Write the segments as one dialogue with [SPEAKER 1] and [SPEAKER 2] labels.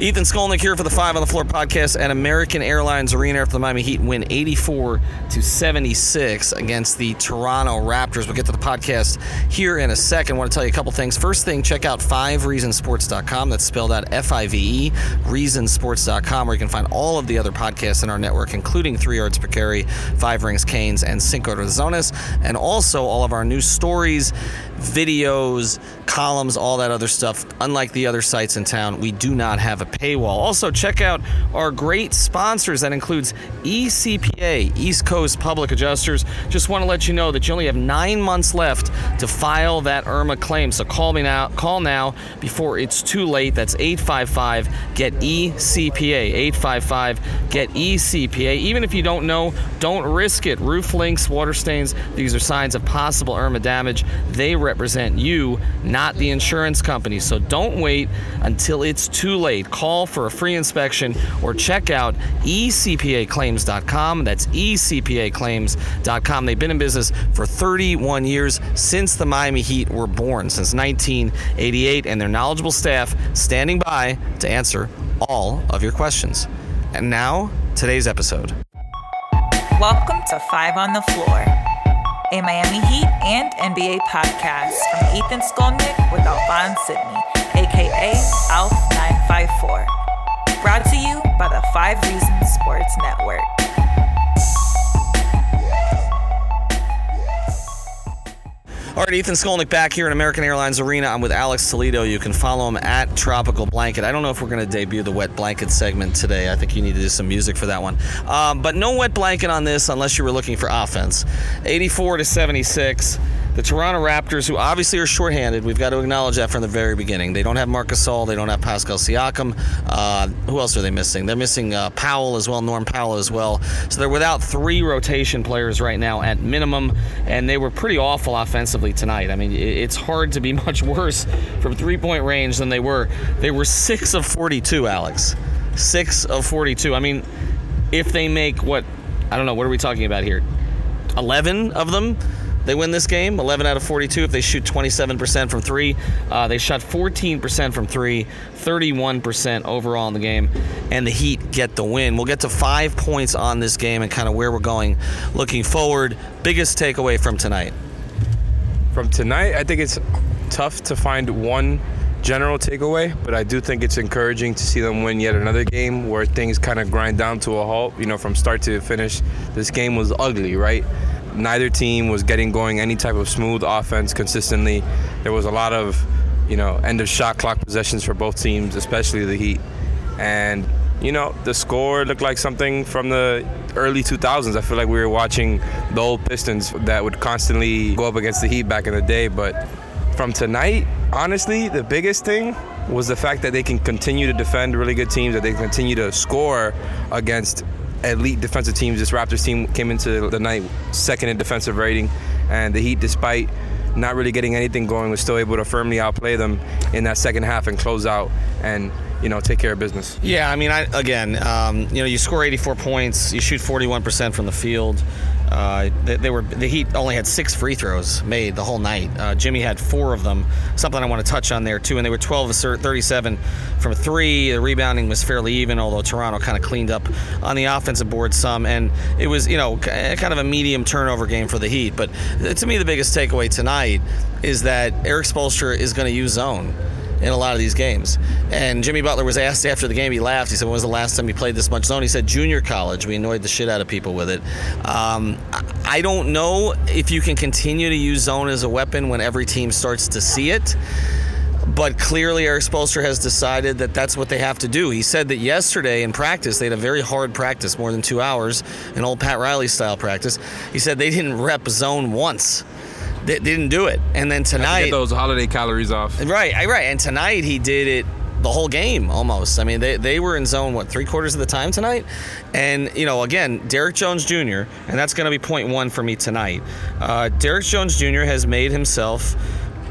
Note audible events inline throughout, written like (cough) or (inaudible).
[SPEAKER 1] Ethan Skolnick here for the Five on the Floor podcast at American Airlines Arena after the Miami Heat win 84 to 76 against the Toronto Raptors. We'll get to the podcast here in a second. I want to tell you a couple things. First thing, check out 5reasonsports.com. That's spelled out F I V E, reasonsports.com, where you can find all of the other podcasts in our network, including Three Yards Per Carry, Five Rings Canes, and Cinco de Zonas, and also all of our new stories, videos, columns, all that other stuff. Unlike the other sites in town, we do not have a paywall. Also, check out our great sponsors. That includes eCPA, East Coast Public Adjusters. Just want to let you know that you only have nine months left to file that IRMA claim. So call me now. Call now before it's too late. That's 855 get eCPA. 855 get eCPA. Even if you don't know, don't risk it. Roof links, water stains. These are signs of possible IRMA damage. They represent you, not the insurance company. So don't wait until it's too late. Call for a free inspection or check out ecpaclaims.com. That's ecpaclaims.com. They've been in business for 31 years since the Miami Heat were born, since 1988, and their knowledgeable staff standing by to answer all of your questions. And now, today's episode.
[SPEAKER 2] Welcome to Five on the Floor, a Miami Heat and NBA podcast from Ethan Skolnick with Alphonse Sydney, aka Alf954. Brought to you by the Five Reasons Sports Network.
[SPEAKER 1] All right, Ethan Skolnick back here in American Airlines Arena. I'm with Alex Toledo. You can follow him at Tropical Blanket. I don't know if we're going to debut the wet blanket segment today. I think you need to do some music for that one. Um, but no wet blanket on this unless you were looking for offense. 84 to 76. The Toronto Raptors, who obviously are shorthanded, we've got to acknowledge that from the very beginning. They don't have Marcus Gasol, they don't have Pascal Siakam. Uh, who else are they missing? They're missing uh, Powell as well, Norm Powell as well. So they're without three rotation players right now at minimum, and they were pretty awful offensively tonight. I mean, it's hard to be (laughs) much worse from three-point range than they were. They were six of 42, Alex. Six of 42. I mean, if they make what I don't know, what are we talking about here? 11 of them they win this game 11 out of 42 if they shoot 27% from three. Uh, they shot 14% from three, 31% overall in the game, and the Heat get the win. We'll get to five points on this game and kind of where we're going looking forward. Biggest takeaway from tonight?
[SPEAKER 3] From tonight, I think it's tough to find one general takeaway, but I do think it's encouraging to see them win yet another game where things kind of grind down to a halt. You know, from start to finish, this game was ugly, right? Neither team was getting going any type of smooth offense consistently. There was a lot of, you know, end of shot clock possessions for both teams, especially the Heat. And, you know, the score looked like something from the early 2000s. I feel like we were watching the old Pistons that would constantly go up against the Heat back in the day. But from tonight, honestly, the biggest thing was the fact that they can continue to defend really good teams, that they continue to score against elite defensive teams. This Raptors team came into the night second in defensive rating, and the Heat, despite not really getting anything going, was still able to firmly outplay them in that second half and close out and you know take care of business.
[SPEAKER 1] Yeah, I mean, I, again, um, you know, you score 84 points, you shoot 41% from the field. Uh, they, they, were the Heat only had six free throws made the whole night. Uh, Jimmy had four of them. Something I want to touch on there too. And they were 12 of 37 from three. The rebounding was fairly even, although Toronto kind of cleaned up on the offensive board some. And it was you know kind of a medium turnover game for the Heat. But to me, the biggest takeaway tonight is that Erik Spoelstra is going to use zone. In a lot of these games. And Jimmy Butler was asked after the game, he laughed. He said, When was the last time you played this much zone? He said, Junior college. We annoyed the shit out of people with it. Um, I don't know if you can continue to use zone as a weapon when every team starts to see it. But clearly, Erik Spoelstra has decided that that's what they have to do. He said that yesterday in practice, they had a very hard practice, more than two hours, an old Pat Riley style practice. He said they didn't rep zone once. They didn't do it. And then tonight.
[SPEAKER 3] Get those holiday calories off.
[SPEAKER 1] Right, right. And tonight he did it the whole game almost. I mean, they, they were in zone, what, three quarters of the time tonight? And, you know, again, Derrick Jones Jr., and that's going to be point one for me tonight. Uh, Derrick Jones Jr. has made himself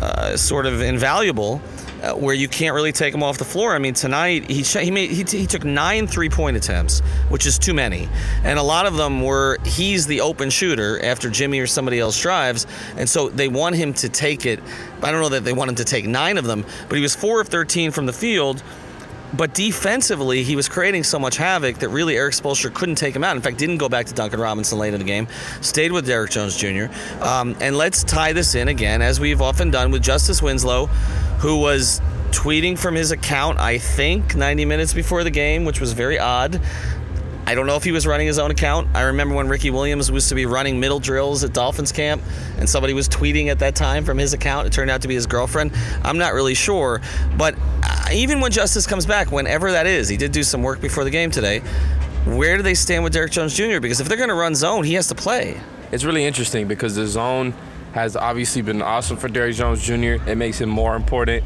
[SPEAKER 1] uh, sort of invaluable. Uh, where you can't really take him off the floor. I mean, tonight he he made he, he took nine three point attempts, which is too many, and a lot of them were he's the open shooter after Jimmy or somebody else drives, and so they want him to take it. I don't know that they want him to take nine of them, but he was four of thirteen from the field. But defensively, he was creating so much havoc that really Erik Spoelstra couldn't take him out. In fact, didn't go back to Duncan Robinson late in the game. Stayed with Derrick Jones Jr. Um, and let's tie this in again, as we've often done with Justice Winslow, who was tweeting from his account, I think, 90 minutes before the game, which was very odd. I don't know if he was running his own account. I remember when Ricky Williams was to be running middle drills at Dolphins camp, and somebody was tweeting at that time from his account. It turned out to be his girlfriend. I'm not really sure. But even when Justice comes back, whenever that is, he did do some work before the game today. Where do they stand with Derrick Jones Jr.? Because if they're going to run zone, he has to play.
[SPEAKER 3] It's really interesting because the zone has obviously been awesome for Derrick Jones Jr. It makes him more important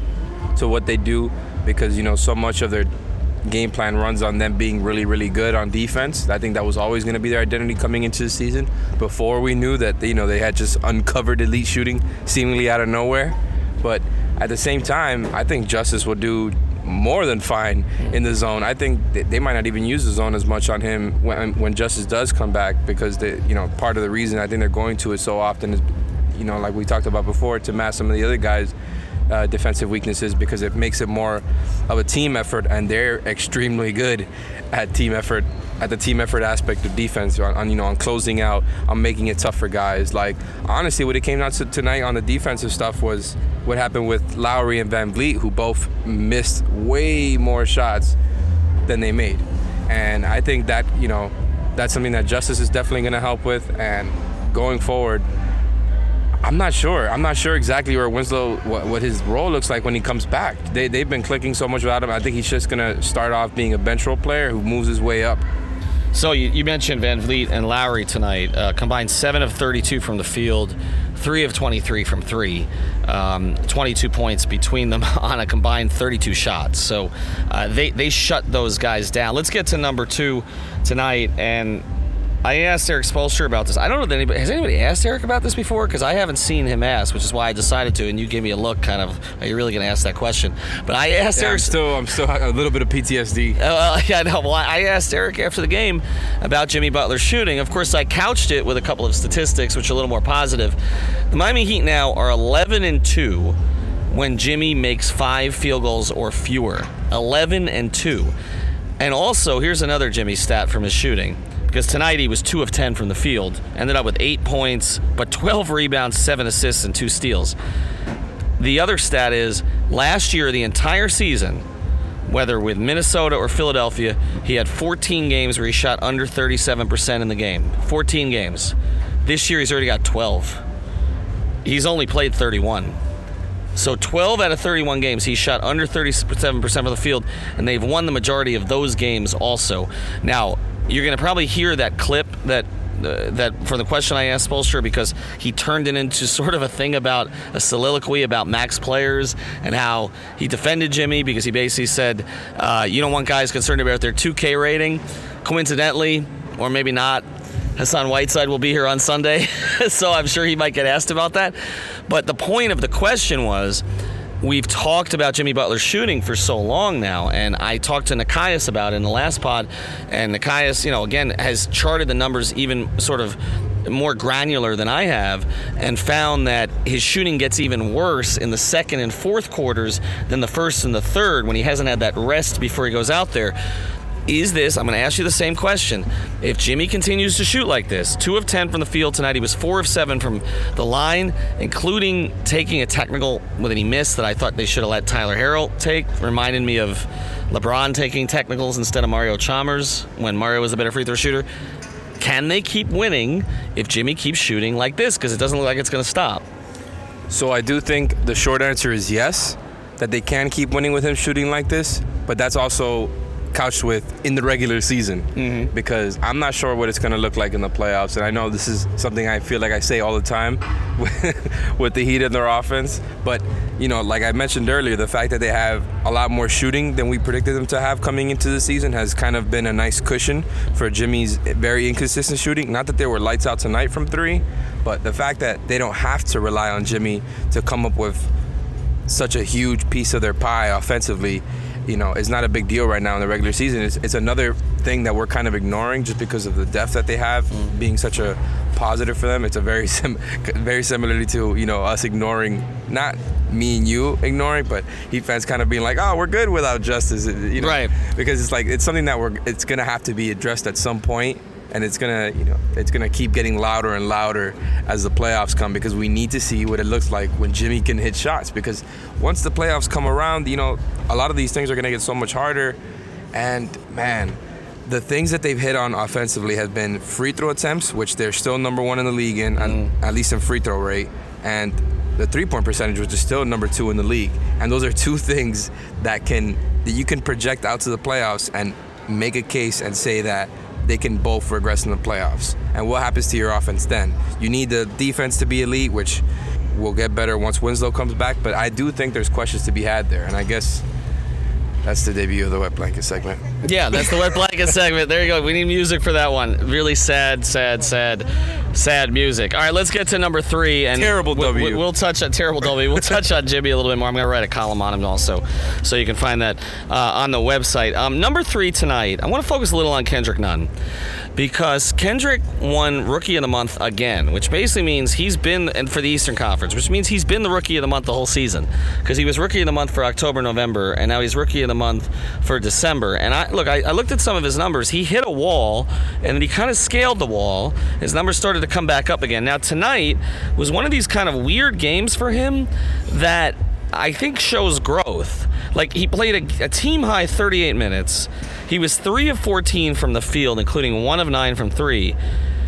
[SPEAKER 3] to what they do because, you know, so much of their game plan runs on them being really, really good on defense. I think that was always going to be their identity coming into the season. Before we knew that, you know, they had just uncovered elite shooting seemingly out of nowhere. But at the same time, I think Justice will do more than fine in the zone. I think they might not even use the zone as much on him when, when Justice does come back because they, you know, part of the reason I think they're going to it so often is, you know, like we talked about before, to mask some of the other guys uh, defensive weaknesses because it makes it more of a team effort, and they're extremely good at team effort at the team effort aspect of defense on, on, you know on closing out on making it tough for guys. Like honestly what it came down to tonight on the defensive stuff was what happened with Lowry and VanVleet who both missed way more shots than they made. And I think that you know that's something that Justice is definitely going to help with. And going forward I'm not sure. I'm not sure exactly where Winslow, what, what, his role looks like when he comes back. They, they've been clicking so much without him. I think he's just to start off being a bench role player who moves his way up.
[SPEAKER 1] So you, you mentioned VanVleet and Lowry tonight. Uh, combined 7 of 32 from the field, 3 of 23 from 3. Um, 22 points between them (laughs) on a combined 32 shots. So uh, they, they shut those guys down. Let's get to number two tonight. And I asked Erik Spoelstra about this. I don't know that anybody has anybody asked Erik about this before because I haven't seen him ask, which is why I decided to. And you gave me a look, kind of. Are you really going to ask that question? But I asked
[SPEAKER 3] yeah,
[SPEAKER 1] Erik.
[SPEAKER 3] I'm still, I'm still a little bit of PTSD.
[SPEAKER 1] Uh, well, (laughs) yeah, no. Well, I asked Erik after the game about Jimmy Butler shooting. Of course, I couched it with a couple of statistics, which are a little more positive. The Miami Heat now are 11 and two when Jimmy makes five field goals or fewer. 11 and two. And also, here's another Jimmy stat from his shooting because tonight he was 2 of 10 from the field, ended up with 8 points, but 12 rebounds, 7 assists, and 2 steals. The other stat is last year, the entire season, whether with Minnesota or Philadelphia, he had 14 games where he shot under 37% in the game. 14 games. This year, he's already got 12. He's only played 31. So 12 out of 31 games, he shot under 37% from the field, and they've won the majority of those games also. Now, you're going to probably hear that clip that uh, that for the question I asked Spoelstra because he turned it into (laughs) sort of a thing about a soliloquy about max players and how he defended Jimmy because he basically said uh, you don't want guys concerned about their 2K rating. Coincidentally, or maybe not, Hassan Whiteside will be here on Sunday, (laughs) so I'm sure he might get asked about that. But the point of the question was we've talked about Jimmy Butler shooting for so long now, and I talked to Nekias about it in the last pod, and Nekias, you know, again has charted the numbers even sort of more granular than I have, and found that his shooting gets even worse in the second and fourth quarters than the first and the third when he hasn't had that rest before he goes out there. Is this, I'm going to ask you the same question. If Jimmy continues to shoot like this, 2 of 10 from the field tonight, he was 4 of 7 from the line, including taking a technical with any miss that I thought they should have let Tyler Herro take. Reminded me of LeBron taking technicals instead of Mario Chalmers when Mario was a better free throw shooter. Can they keep winning if Jimmy keeps shooting like this? Because it doesn't look like it's going to stop.
[SPEAKER 3] So I do think the short answer is yes, that they can keep winning with him shooting like this, but that's also couched with in the regular season mm-hmm. because I'm not sure what it's going to look like in the playoffs. And I know this is something I feel like I say all the time (laughs) with the Heat in their offense. But, you know, like I mentioned earlier, the fact that they have a lot more shooting than we predicted them to have coming into the season has kind of been a nice cushion for Jimmy's very inconsistent shooting. Not that they were lights out tonight from three, but the fact that they don't have to rely on Jimmy to come up with such a huge piece of their pie offensively you know, is not a big deal right now in the regular season. It's, it's another thing that we're kind of ignoring just because of the depth that they have mm. being such a positive for them. It's a very sim- (laughs) very similarly to you know us ignoring not me and you ignoring, but Heat fans kind of being like, oh, we're good without Justice, you know,
[SPEAKER 1] right?
[SPEAKER 3] Because it's like it's something that we're it's gonna have to be addressed at some point and it's gonna you know it's gonna keep getting louder and louder as the playoffs come because we need to see what it looks like when Jimmy can hit shots. Because once the playoffs come around you know a lot of these things are gonna get so much harder. And man the things that they've hit on offensively have been free throw attempts which they're still number one in the league in mm. at least in free throw rate and the three point percentage which is still number two in the league. And those are two (laughs) things that can that you can project out to the playoffs and make a case and say that they can both regress in the playoffs. And what happens to your offense then? You need the defense to be elite, which will get better once Winslow comes back. But I do think there's questions to be had there. And I guess that's the debut of the wet blanket segment.
[SPEAKER 1] Yeah, that's the wet blanket segment. There you go. We need music for that one. Really sad, sad, sad, sad music. All right, let's get to number three. And
[SPEAKER 3] terrible W.
[SPEAKER 1] We'll, we'll touch on terrible W. We'll touch on Jimmy a little bit more. I'm going to write a column on him also, so you can find that uh, on the website. Um, number three tonight. I want to focus a little on Kendrick Nunn because Kendrick won Rookie of the Month again, which basically means he's been and for the Eastern Conference, which means he's been the Rookie of the Month the whole season because he was Rookie of the Month for October, November, and now he's Rookie of the Month for December. And I look, I, I looked at some of his numbers. He hit a wall, and then he kind of scaled the wall. His numbers started to come back up again. Now tonight was one of these kind of weird games for him that I think shows growth. Like he played a, a, team high 38 minutes. He was three of 14 from the field, including one of nine from three.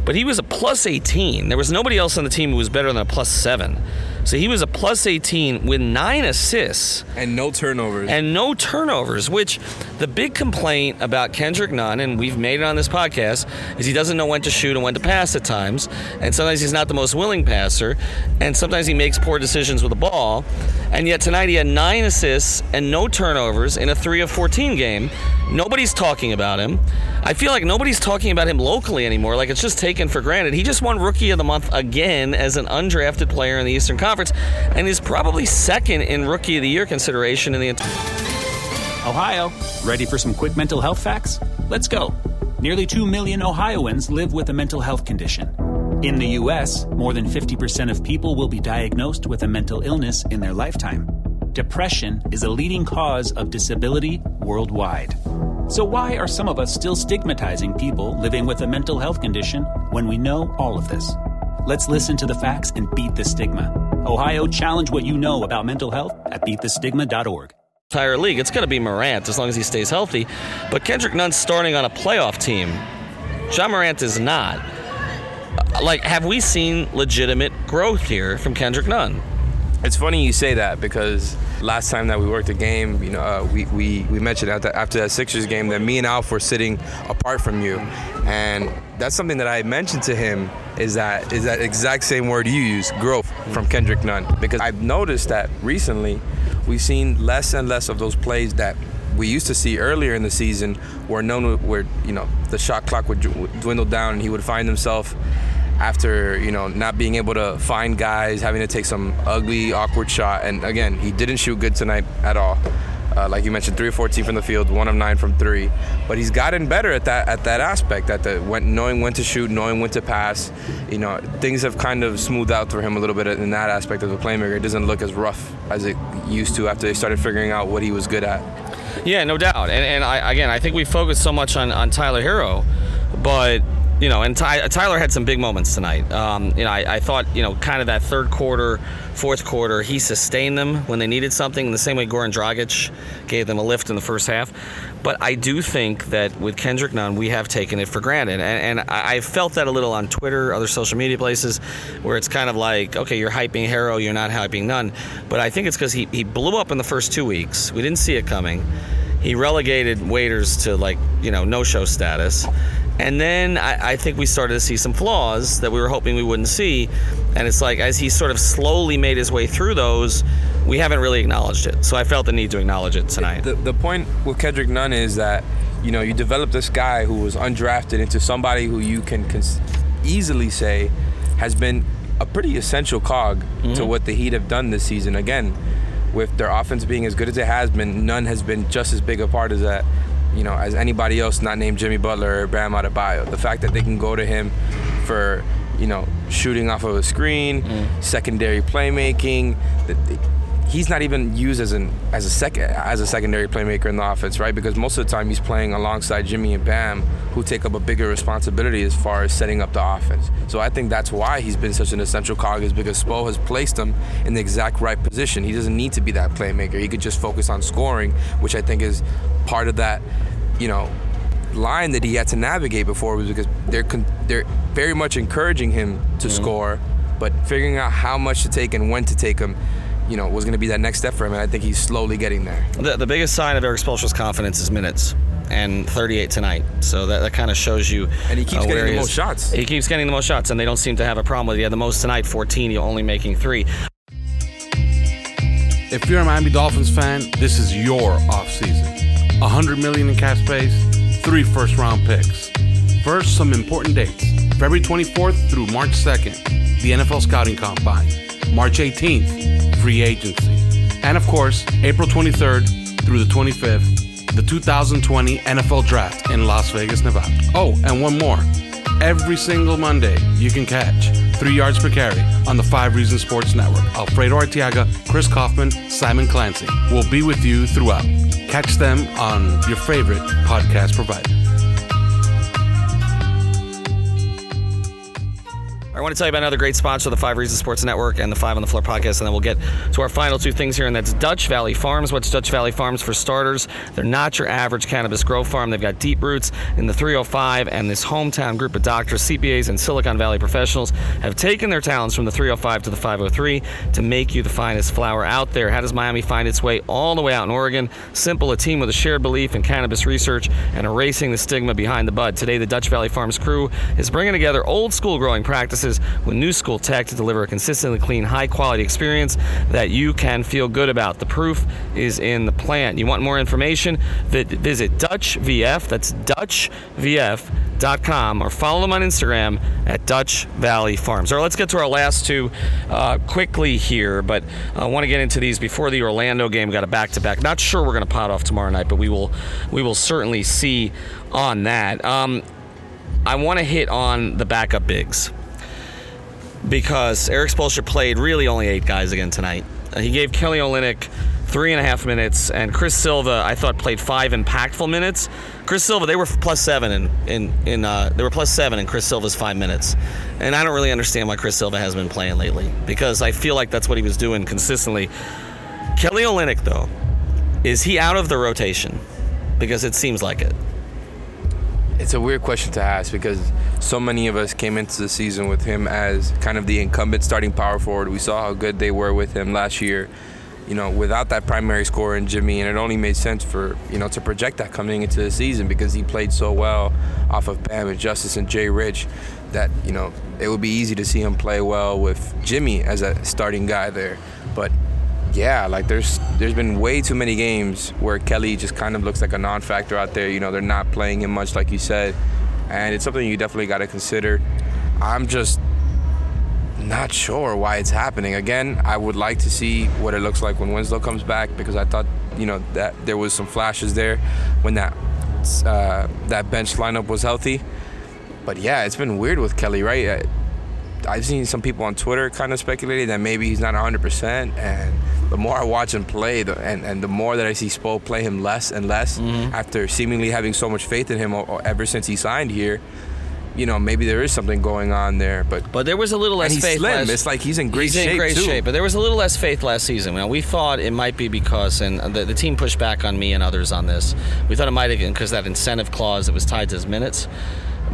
[SPEAKER 1] But he was a plus 18. There was nobody else on the team who was better than a plus seven. So he was a plus 18 with nine assists.
[SPEAKER 3] And no turnovers.
[SPEAKER 1] And no turnovers, which the big complaint about Kendrick Nunn, and we've made it on this podcast, is he doesn't know when to shoot and when to pass at times. And sometimes he's not the most willing passer. And sometimes he makes poor decisions with the ball. And yet tonight he had nine assists and no turnovers in a 3 of 14 game. Nobody's talking about him. I feel like nobody's talking about him locally anymore. Like it's just taken for granted. He just won Rookie of the Month again as an undrafted player in the Eastern Conference. Conference and is probably second in Rookie of the Year consideration in the entire.
[SPEAKER 4] Ohio, ready for some quick mental health facts? Let's go. Nearly 2 million Ohioans live with a mental health condition. In the U.S., more than 50% of people will be diagnosed with a mental illness in their lifetime. Depression is a leading cause of disability worldwide. So, why are some of us still stigmatizing people living with a mental health condition when we know all of this? Let's listen to the facts and beat the stigma. Ohio, challenge what you know about mental health at beatthestigma.org.
[SPEAKER 1] Entire league, it's going to be Morant as long as he stays healthy. But Kendrick Nunn's starting on a playoff team. Ja Morant is not. Like, have we seen legitimate growth here from Kendrick Nunn?
[SPEAKER 3] It's funny you say that because last time that we worked a game, you know, uh, we, we, we mentioned after, after that Sixers game that me and Alf were sitting apart from you. And that's something that I mentioned to him is that is that exact same word you use, growth from Kendrick Nunn. Because I've noticed that recently we've seen less and less of those plays that we used to see earlier in the season where known where you know the shot clock would dwindle down and he would find himself after you know not being able to find guys, having to take some ugly, awkward shot. And again, he didn't shoot good tonight at all. Uh, like you mentioned, three of 14 from the field, one of nine from three. But he's gotten better at that at that aspect, at the when, knowing when to shoot, knowing when to pass. You know, things have kind of smoothed out for him a little bit in that aspect of the playmaker. It doesn't look as rough as it used to after they started figuring out what he was good at.
[SPEAKER 1] Yeah, no doubt. And, and I, again, I think we focus so much on, on Tyler Herro, but you know, and Ty, Tyler had some big moments tonight. Um, you know, I, I, thought, you know, kind of that third quarter, fourth quarter, he sustained them when they needed something, in the same way Goran Dragic gave them a lift in the first half. But I do think that with Kendrick Nunn, we have taken it for granted. And, and I, felt that a little on Twitter, other social media places, where it's kind of like, okay, you're hyping Herro, you're not hyping Nunn. But I think it's because he, he blew up in the first two weeks. We didn't see it coming. He relegated Waiters to like, you know, no show status. And then I, I, think we started to see some flaws that we were hoping we wouldn't see. And it's like, as he sort of slowly made his way through those, we haven't really acknowledged it. So I felt the need to acknowledge it tonight.
[SPEAKER 3] The, the point with Kendrick Nunn is that, you know, you develop this guy who was undrafted into somebody who you can cons- easily say has been a pretty essential cog mm-hmm. to what the Heat have done this season. Again, with their offense being as good as it has been, Nunn has been just as big a part as that you know, as anybody else not named Jimmy Butler or Bam Adebayo. The fact that they can go to him for, you know, shooting off of a screen, mm. secondary playmaking, he's not even used as an as a second as a secondary playmaker in the offense, right? Because most of the time he's playing alongside Jimmy and Bam, who take up a bigger responsibility as far as setting up the offense. So I think that's why he's been such an essential cog is because Spo has placed him in the exact right position. He doesn't need to be that playmaker. He could just focus on scoring, which I think is part of that, you know, line that he had to navigate before was because they're con- they're very much encouraging him to mm-hmm. score, but figuring out how much to take and when to take them you know, was going to be that next step for him, and I think he's slowly getting there.
[SPEAKER 1] The, the biggest sign of Erik Spoelstra's confidence is minutes, and 38 tonight. So that, that kind of shows you.
[SPEAKER 3] And he keeps
[SPEAKER 1] uh,
[SPEAKER 3] getting
[SPEAKER 1] the
[SPEAKER 3] most shots.
[SPEAKER 1] He keeps getting the most shots, and they don't seem to have a problem with it. He had the most tonight, 14. You're only making three.
[SPEAKER 5] If you're a Miami Dolphins fan, this is your offseason. 100 million in cap space, three first round picks. First, some important dates. February 24th through March 2nd, the NFL Scouting Combine. March 18th, free agency. And of course, April 23rd through the 25th, the 2020 NFL Draft in Las Vegas, Nevada. Oh, and one more. Every single Monday, you can catch three yards per carry on the Five Reasons Sports Network. Alfredo Arteaga, Chris Kaufman, Simon Clancy will be with you throughout. Catch them on your favorite podcast provider.
[SPEAKER 1] I want to tell you about another great sponsor, the Five Reasons Sports Network and the Five on the Floor podcast, and then we'll get to our final two things here, and that's Dutch Valley Farms. What's Dutch Valley Farms for starters? They're not your average cannabis grow farm. They've got deep roots in the 305, and this hometown group of doctors, CPAs, and Silicon Valley professionals have taken their talents from the 305 to the 503 to make you the finest flower out there. How does Miami find its way all the way out in Oregon? Simple, a team with a shared belief in cannabis research and erasing the stigma behind the bud. Today, the Dutch Valley Farms crew is bringing together old school growing practices with new school tech to deliver a consistently clean, high quality experience that you can feel good about. The proof is in the plant. You want more information? Visit Dutch VF, that's DutchVF.com, or follow them on Instagram at Dutch Valley Farms. All right, let's get to our last two uh, quickly here, but I want to get into these before the Orlando game. Got a back to back. Not sure we're going to pot off tomorrow night, but we will we will certainly see on that. Um, I want to hit on the backup bigs because Erik Spoelstra played really only eight guys again tonight. Uh, he gave Kelly Olynyk three and a half minutes, and Chris Silva I thought played five impactful minutes. Chris Silva they were plus seven in in, in uh, they were plus seven in Chris Silva's five minutes, and I don't really understand why Chris Silva has been playing lately because I feel like that's what he was doing consistently. Kelly Olynyk though, is he out of the rotation? Because it seems like it.
[SPEAKER 3] It's a weird question to ask because so many of us came into the season with him as kind of the incumbent starting power forward. We saw how good they were with him last year, you know, without that primary scorer in Jimmy, and it only made sense for, you know, to project that coming into the season because he played so well off of Bam and Justice and Jay Rich that, you know, it would be easy to see him play well with Jimmy as a starting guy there. But yeah, like there's there's been way too many games where Kelly just kind of looks like a non-factor out there. You know, they're not playing him much, like you said, and it's something you definitely got to consider. I'm just not sure why it's happening. Again, I would like to see what it looks like when Winslow comes back because I thought you know that there was some flashes there when that uh, that bench lineup was healthy. But yeah, it's been weird with Kelly, right? I've seen some people on Twitter kind of speculating that maybe he's not 100%, and the more I watch him play, the, and and the more that I see Spo play him less and less
[SPEAKER 1] Mm-hmm.
[SPEAKER 3] after seemingly having so much faith in him ever since he signed here. You know, maybe there is something going on there, but
[SPEAKER 1] But there was a little less
[SPEAKER 3] and he's
[SPEAKER 1] faith.
[SPEAKER 3] slim.
[SPEAKER 1] last-
[SPEAKER 3] It's like he's in great
[SPEAKER 1] he's
[SPEAKER 3] shape
[SPEAKER 1] in great
[SPEAKER 3] too.
[SPEAKER 1] shape, but there was a little less faith last season. Now, we thought it might be because, and the, the team pushed back on me and others on this. We thought it might have been because that incentive clause that was tied to his minutes.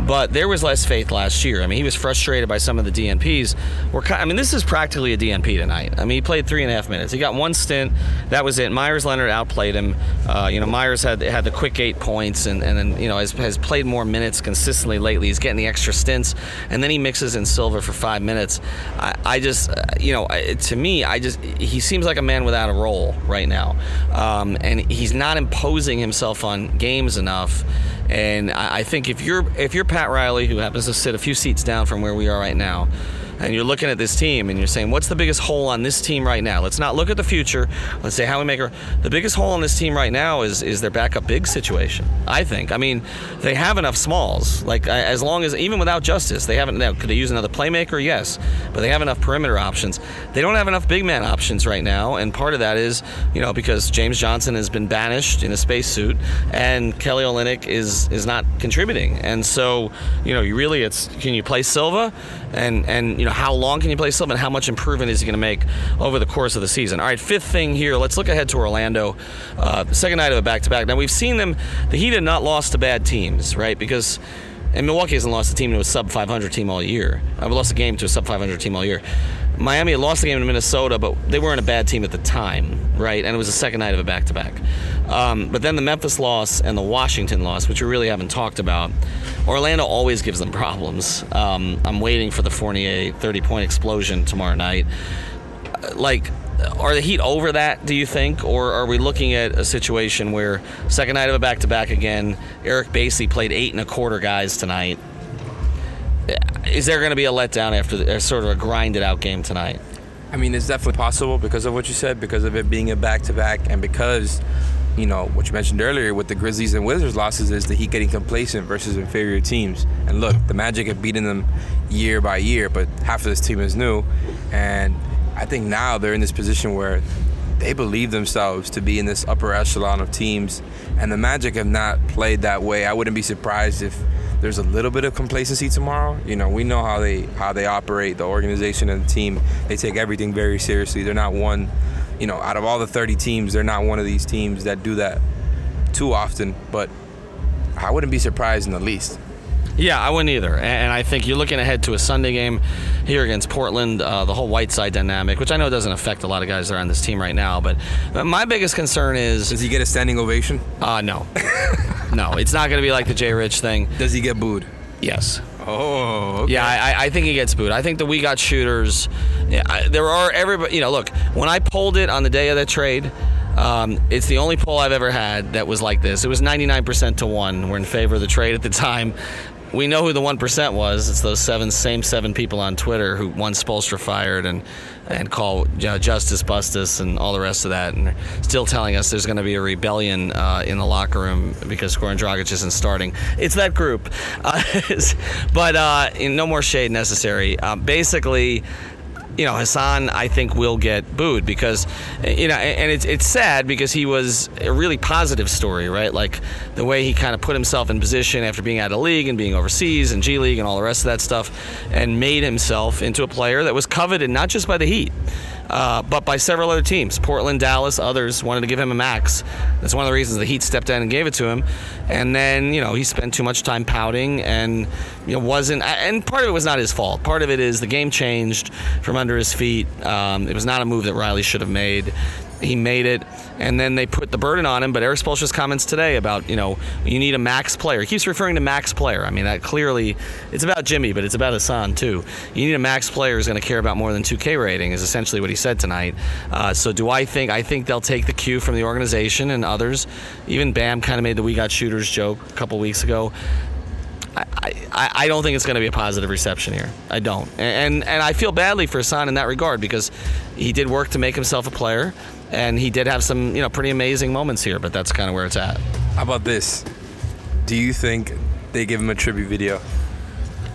[SPEAKER 1] But there was less faith last year. I mean, he was frustrated by some of the DNPs. We're, I mean, this is practically a DNP tonight. I mean, he played three and a half minutes. He got one stint. That was it. Meyers Leonard outplayed him. Uh, you know, Meyers had had the quick eight points, and and then you know has, has played more minutes consistently lately. He's getting the extra stints, and then he mixes in Silva for five minutes. I, I just, uh, you know, to me, I just he seems like a man without a role right now, um, and he's not imposing himself on games enough. And I, I think if you're if you're Pat Riley, who happens to sit a few seats down from where we are right now, and you're looking at this team and you're saying, what's the biggest hole on this team right now? Let's not look at the future. Let's say how we make her. The biggest hole on this team right now is is their backup big situation. I think. I mean, they have enough smalls. Like as long as even without Justice, they haven't. Now, could they use another playmaker? Yes, but they have enough perimeter options. They don't have enough big man options right now, and part of that is you know because James Johnson has been banished in a spacesuit, and Kelly Olynyk is is not contributing, and so you know you really it's can you play Silva, and and you know how long can you play Sylvan? how much improvement is he going to make over the course of the season? All right, fifth thing here. Let's look ahead to Orlando. Uh, second night of a back to back. Now we've seen them. The Heat have not lost to bad teams, right? Because and Milwaukee hasn't lost a team to a sub 500 team all year. I've lost a game to a sub 500 team all year. Miami had lost the game to Minnesota, but they weren't a bad team at the time, right? And it was the second night of a back to back. But then the Memphis loss and the Washington loss, which we really haven't talked about. Orlando always gives them problems. Um, I'm waiting for the Fournier 30 point explosion tomorrow night. Uh, Like, are the Heat over that, do you think? Or are we looking at a situation where second night of a back to back again, Eric Basely played eight and a quarter guys tonight? Is there going to be a letdown after the, sort of a grinded out game tonight?
[SPEAKER 3] I mean, it's definitely possible because of what you said, because of it being a back to back, and because, you know, what you mentioned earlier with the Grizzlies and Wizards losses is the Heat getting complacent versus inferior teams. And look, the Magic have beaten them year by year, but half of this team is new. And I think now they're in this position where they believe themselves to be in this upper echelon of teams. And the Magic have not played that way. I wouldn't be surprised if there's a little bit of complacency tomorrow. You know, we know how they how they operate, the organization and the team. They take everything very seriously. They're not one, you know, out of all the 30 teams, they're not one of these teams that do that too often. But I wouldn't be surprised in the least.
[SPEAKER 1] Yeah, I wouldn't either. And and I think you're looking ahead to a Sunday game here against Portland, uh, the whole Whiteside dynamic, which I know doesn't affect a lot of guys that are on this team right now. But my biggest concern is
[SPEAKER 3] Does he get a standing ovation?
[SPEAKER 1] uh, no. (laughs) no, it's not going to be like the Jay Rich thing.
[SPEAKER 3] Does he get booed?
[SPEAKER 1] Yes.
[SPEAKER 3] Oh, okay.
[SPEAKER 1] Yeah, I, I think he gets booed. I think that we got shooters. Yeah, I, there are everybody. You know, look, when I pulled it on the day of the trade, um, it's the only poll I've ever had that was like this. It was 99% to one. We're in favor of the trade at the time. We know who the one percent was. It's those seven same seven people on Twitter who want Spoelstra fired and and call uh, Justice Bustus and all the rest of that, and still telling us there's going to be a rebellion uh, in the locker room because Goran Dragic isn't starting. It's that group, (laughs) uh, but uh, no more shade necessary. Uh, basically, you know, Hassan, I think will get booed because, you know, and it's it's sad because he was a really positive story, right? Like the way he kind of put himself in position after being out of league and being overseas and G League and all the rest of that stuff, and made himself into a player that was coveted not just by the Heat. Uh, but by several other teams, Portland, Dallas, others wanted to give him a max. That's one of the reasons the Heat stepped in and gave it to him. And then, you know, he spent too much time pouting and, you know, wasn't. And part of it was not his fault. Part of it is the game changed from under his feet. Um, it was not a move that Riley should have made. He made it, and then they put the burden on him. But Erik Spoelstra's comments today about you know you need a max player. He keeps referring to max player. I mean that clearly it's about Jimmy, but it's about Hassan too. You need a max player who's going to care about more than 2K rating. Is essentially what he said tonight. Uh, so do I think I think they'll take the cue from the organization and others. Even Bam kind of made the "we got shooters" joke a couple weeks ago. I, I, I don't think it's going to be a positive reception here. I don't, and and I feel badly for Hassan in that regard because he did work to make himself a player, and he did have some you know pretty amazing moments here. But that's kind of where it's at.
[SPEAKER 3] How about this? Do you think they give him a tribute video?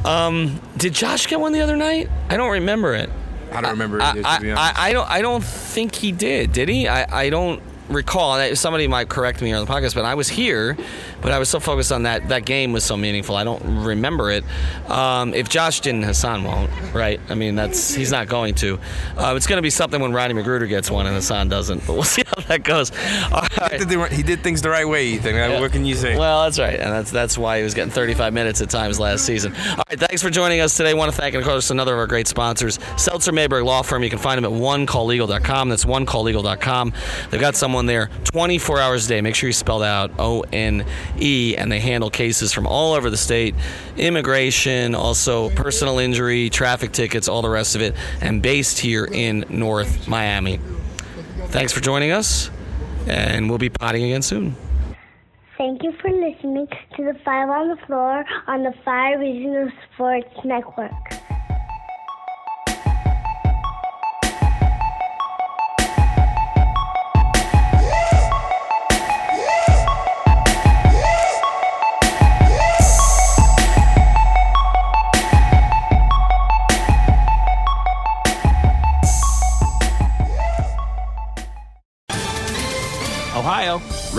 [SPEAKER 1] Um, did Josh get one the other night? I don't remember it.
[SPEAKER 3] I don't remember
[SPEAKER 1] I,
[SPEAKER 3] either,
[SPEAKER 1] I, I. I don't. I don't think he did. Did he? I, I don't recall. Somebody might correct me on the podcast, but I was here, but I was so focused on that. That game was so meaningful. I don't remember it. Um, if Josh didn't, Hassan won't. Right? I mean, that's he's not going to. Uh, it's going to be something when Rodney McGruder gets one and Hassan doesn't. But we'll (laughs) see how that goes. Right.
[SPEAKER 3] He did he did things the right way, Ethan. Uh, What can you say?
[SPEAKER 1] Well, that's right, and that's that's why he was getting 35 minutes at times last season. All right, thanks for joining us today. I want to thank, of course, another of our great sponsors, Seltzer Mayberg Law Firm. You can find them at onecalllegal.com. That's onecalllegal.com. They've got someone there 24 hours a day. Make sure you spell that out O N E, and they handle cases from all over the state, immigration, also personal injury, traffic tickets, all the rest of it, and based here in North Miami. Thanks for joining us, and we'll be potting again soon.
[SPEAKER 6] Thank you for listening to the Five on the Floor on the Five Reasons Sports Network.